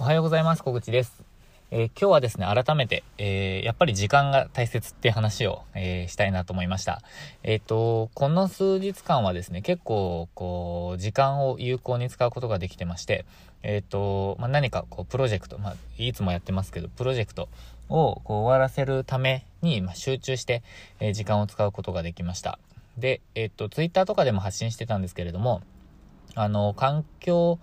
おはようございます。小口です。えー、今日はですね、改めて、えー、やっぱり時間が大切って話を、えー、したいなと思いました。えっ、と、この数日間はですね、結構、こう、時間を有効に使うことができてまして、えっ、と、まあ、何か、こう、プロジェクト、まあ、いつもやってますけど、プロジェクトを、こう、終わらせるために、まあ、集中して、え時間を使うことができました。で、えっ、と、ツイッターとかでも発信してたんですけれども、あの、環境、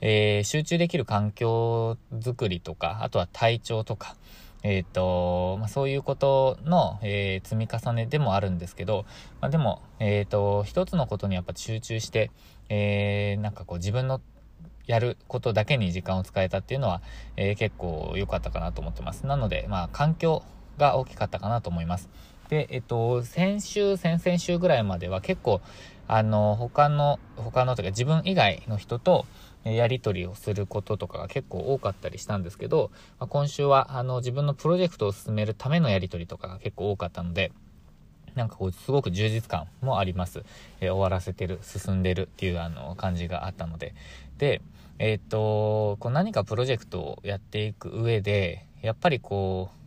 えー、集中できる環境づくりとか、あとは体調とか、えっ、ー、と、まあ、そういうことの、えー、積み重ねでもあるんですけど、まあ、でも、えっ、と、一つのことにやっぱ集中して、えーなんかこう自分のやることだけに時間を使えたっていうのは、え結構良かったかなと思ってます。なので、まあ、環境が大きかったかなと思います。で、えっと、先週、先々週ぐらいまでは結構、あの、他の、他のというか自分以外の人とやり取りをすることとかが結構多かったりしたんですけど、まあ、今週はあの自分のプロジェクトを進めるためのやり取りとかが結構多かったので、なんかこう、すごく充実感もあります。えー、終わらせてる、進んでるっていうあの感じがあったので。で、えー、っと、こう何かプロジェクトをやっていく上で、やっぱりこう、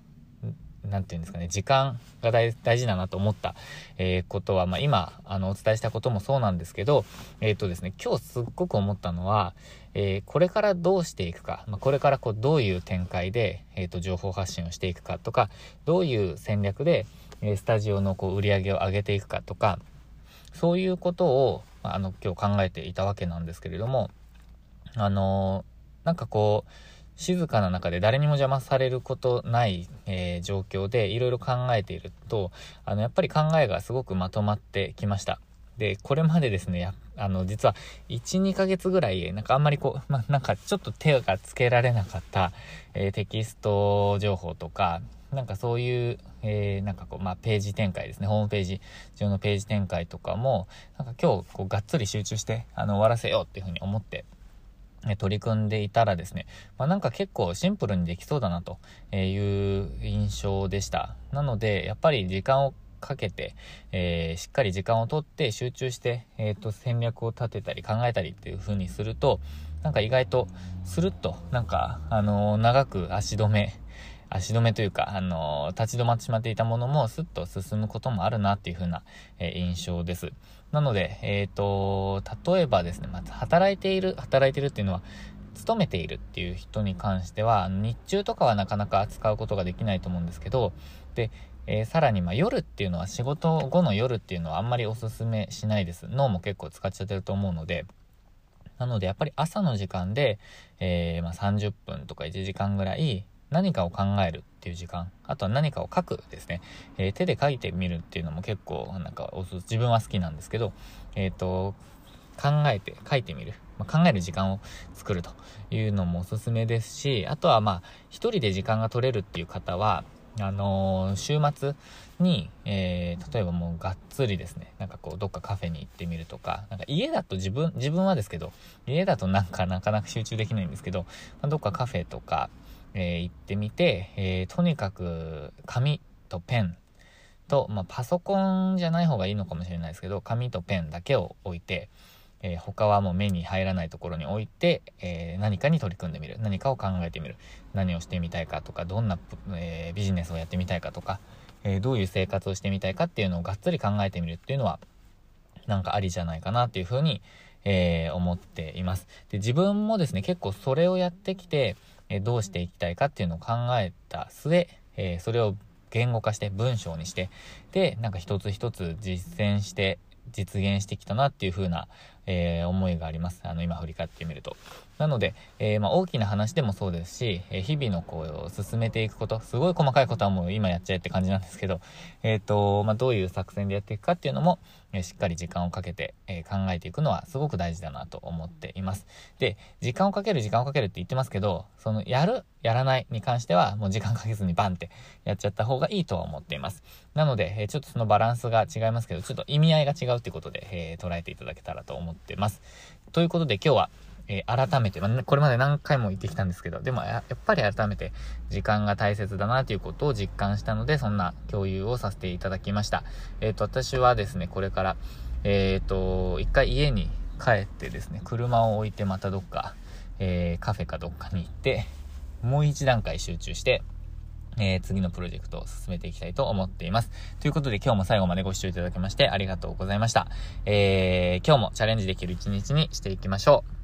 何て言うんですかね、時間が大事だなと思った、えー、ことは、まあ、今、あの、お伝えしたこともそうなんですけど、えっ、ー、とですね、今日すっごく思ったのは、えー、これからどうしていくか、まあ、これからこう、どういう展開で、えっ、と、情報発信をしていくかとか、どういう戦略で、えスタジオのこう、売り上げを上げていくかとか、そういうことを、あの、今日考えていたわけなんですけれども、あのなんかこう、静かな中で誰にも邪魔されることない、えー、状況でいろいろ考えていると、あの、やっぱり考えがすごくまとまってきました。で、これまでですね、あの、実は、1、2ヶ月ぐらい、なんかあんまりこう、まなんかちょっと手がつけられなかった、えー、テキスト情報とか、なんかそういう、えー、なんかこう、まあ、ページ展開ですね。ホームページ上のページ展開とかも、なんか今日、こう、がっつり集中して、あの、終わらせようっていうふうに思って、取り組んでいたらですね、まあ、なんか結構シンプルにできそうだなという印象でした。なので、やっぱり時間をかけて、えー、しっかり時間をとって集中して、えっ、ー、と、戦略を立てたり考えたりっていう風にすると、なんか意外とスルッと、なんか、あのー、長く足止め足止めというか、あの立ち止まってしまっていたものもスッと進むこともあるなっていう風な、え印象です。なので、えっ、と、例えばですね、まず働いている、働いているっていうのは、勤めているっていう人に関しては、日中とかはなかなか扱うことができないと思うんですけど、で、えー、さらにま夜っていうのは仕事後の夜っていうのはあんまりおすすめしないです。脳も結構使っちゃってると思うので、なのでやっぱり朝の時間で、えー、ま、30分とか1時間ぐらい、何かを考えるっていう時間、あとは何かを書くですね、えー、手で書いてみるっていうのも結構、なんか、自分は好きなんですけど、えっ、ー、と、考えて書いてみる。まあ、考える時間を作るというのもおすすめですし、あとはまあ、一人で時間が取れるっていう方は、あのー、週末に、えー、例えばもうがっつりですね、なんかこう、どっかカフェに行ってみるとか、なんか家だと自分、自分はですけど、家だとなんかなかなか集中できないんですけど、まあ、どっかカフェとか、えー、行ってみて、えー、とにかく紙とペンと、まあ、パソコンじゃない方がいいのかもしれないですけど、紙とペンだけを置いて、えー、他はもう目に入らないところに置いて、え何かに取り組んでみる。何かを考えてみる。何をしてみたいかとか、どんな、えビジネスをやってみたいかとか、えどういう生活をしてみたいかっていうのをがっつり考えてみるっていうのは、なんかありじゃないかなっていうふうに、え思っています。で、自分もですね、結構それをやってきて、えどうしていきたいかっていうのを考えた末、えそれを言語化して文章にして、で、なんか一つ一つ実践して実現してきたなっていう風な、えー、思いがあります。あの、今振り返ってみると。なので、えー、まあ、大きな話でもそうですし、えー、日々のこう、進めていくこと、すごい細かいことはもう今やっちゃえって感じなんですけど、えっ、と、まあ、どういう作戦でやっていくかっていうのも、えしっかり時間をかけて、え考えていくのはすごく大事だなと思っています。で、時間をかける、時間をかけるって言ってますけど、その、やる、やらないに関しては、もう時間かけずにバンってやっちゃった方がいいとは思っています。なので、えちょっとそのバランスが違いますけど、ちょっと意味合いが違うっていうことで、え捉えていただけたらと思います思ってます。ということで今日は、えー、改めて、まあ、これまで何回も言ってきたんですけど、でもやっぱり改めて時間が大切だなということを実感したので、そんな共有をさせていただきました。えっ、ー、と、私はですね、これから、えっ、ー、と、一回家に帰ってですね、車を置いてまたどっか、え、カフェかどっかに行って、もう一段階集中して、えー、次のプロジェクトを進めていきたいと思っています。ということで今日も最後までご視聴いただきましてありがとうございました。えー、今日もチャレンジできる一日にしていきましょう。